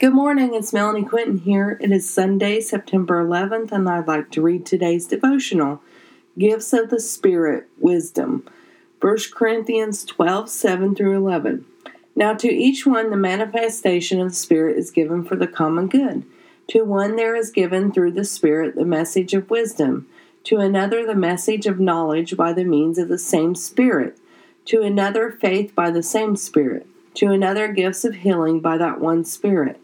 Good morning, it's Melanie Quinton here. It is Sunday, September 11th, and I'd like to read today's devotional Gifts of the Spirit, Wisdom. 1 Corinthians 12 7 through 11. Now, to each one, the manifestation of the Spirit is given for the common good. To one, there is given through the Spirit the message of wisdom, to another, the message of knowledge by the means of the same Spirit, to another, faith by the same Spirit to another gifts of healing by that one Spirit,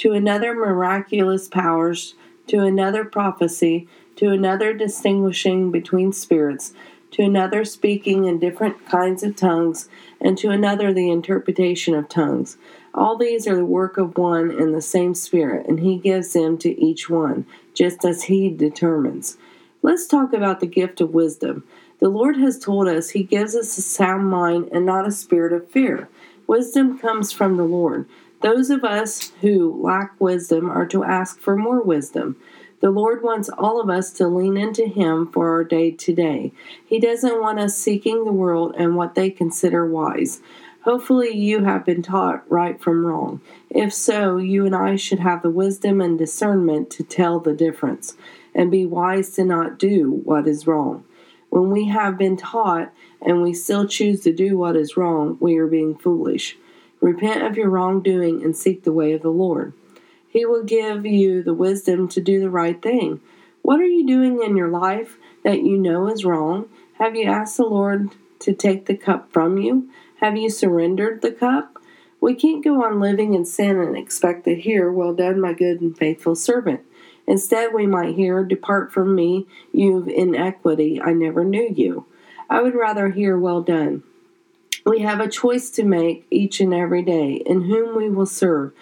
to another miraculous powers, to another prophecy, to another distinguishing between spirits, to another speaking in different kinds of tongues, and to another the interpretation of tongues. All these are the work of one and the same Spirit, and He gives them to each one, just as He determines. Let's talk about the gift of wisdom. The Lord has told us He gives us a sound mind and not a spirit of fear. Wisdom comes from the Lord. Those of us who lack wisdom are to ask for more wisdom. The Lord wants all of us to lean into Him for our day to day. He doesn't want us seeking the world and what they consider wise. Hopefully, you have been taught right from wrong. If so, you and I should have the wisdom and discernment to tell the difference and be wise to not do what is wrong. When we have been taught and we still choose to do what is wrong, we are being foolish. Repent of your wrongdoing and seek the way of the Lord. He will give you the wisdom to do the right thing. What are you doing in your life that you know is wrong? Have you asked the Lord to take the cup from you? Have you surrendered the cup? We can't go on living in sin and expect to hear, Well done, my good and faithful servant. Instead, we might hear, Depart from me, you of inequity, I never knew you. I would rather hear, Well done. We have a choice to make each and every day in whom we will serve.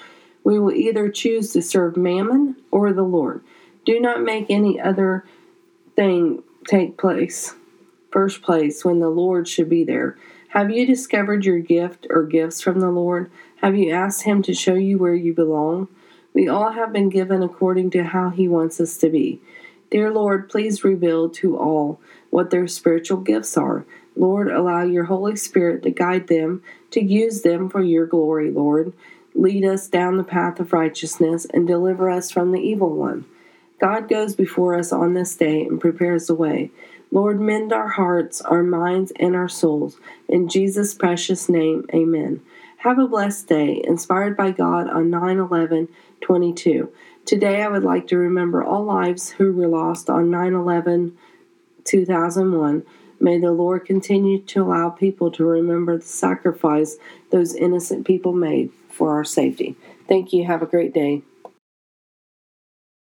We will either choose to serve mammon or the Lord. Do not make any other thing take place, first place, when the Lord should be there. Have you discovered your gift or gifts from the Lord? Have you asked Him to show you where you belong? We all have been given according to how He wants us to be. Dear Lord, please reveal to all what their spiritual gifts are. Lord, allow your Holy Spirit to guide them, to use them for your glory, Lord. Lead us down the path of righteousness and deliver us from the evil one. God goes before us on this day and prepares the way. Lord, mend our hearts, our minds, and our souls. In Jesus' precious name, amen. Have a blessed day, inspired by God on 9 11 22. Today, I would like to remember all lives who were lost on 9 11 2001. May the Lord continue to allow people to remember the sacrifice those innocent people made for our safety. Thank you. Have a great day.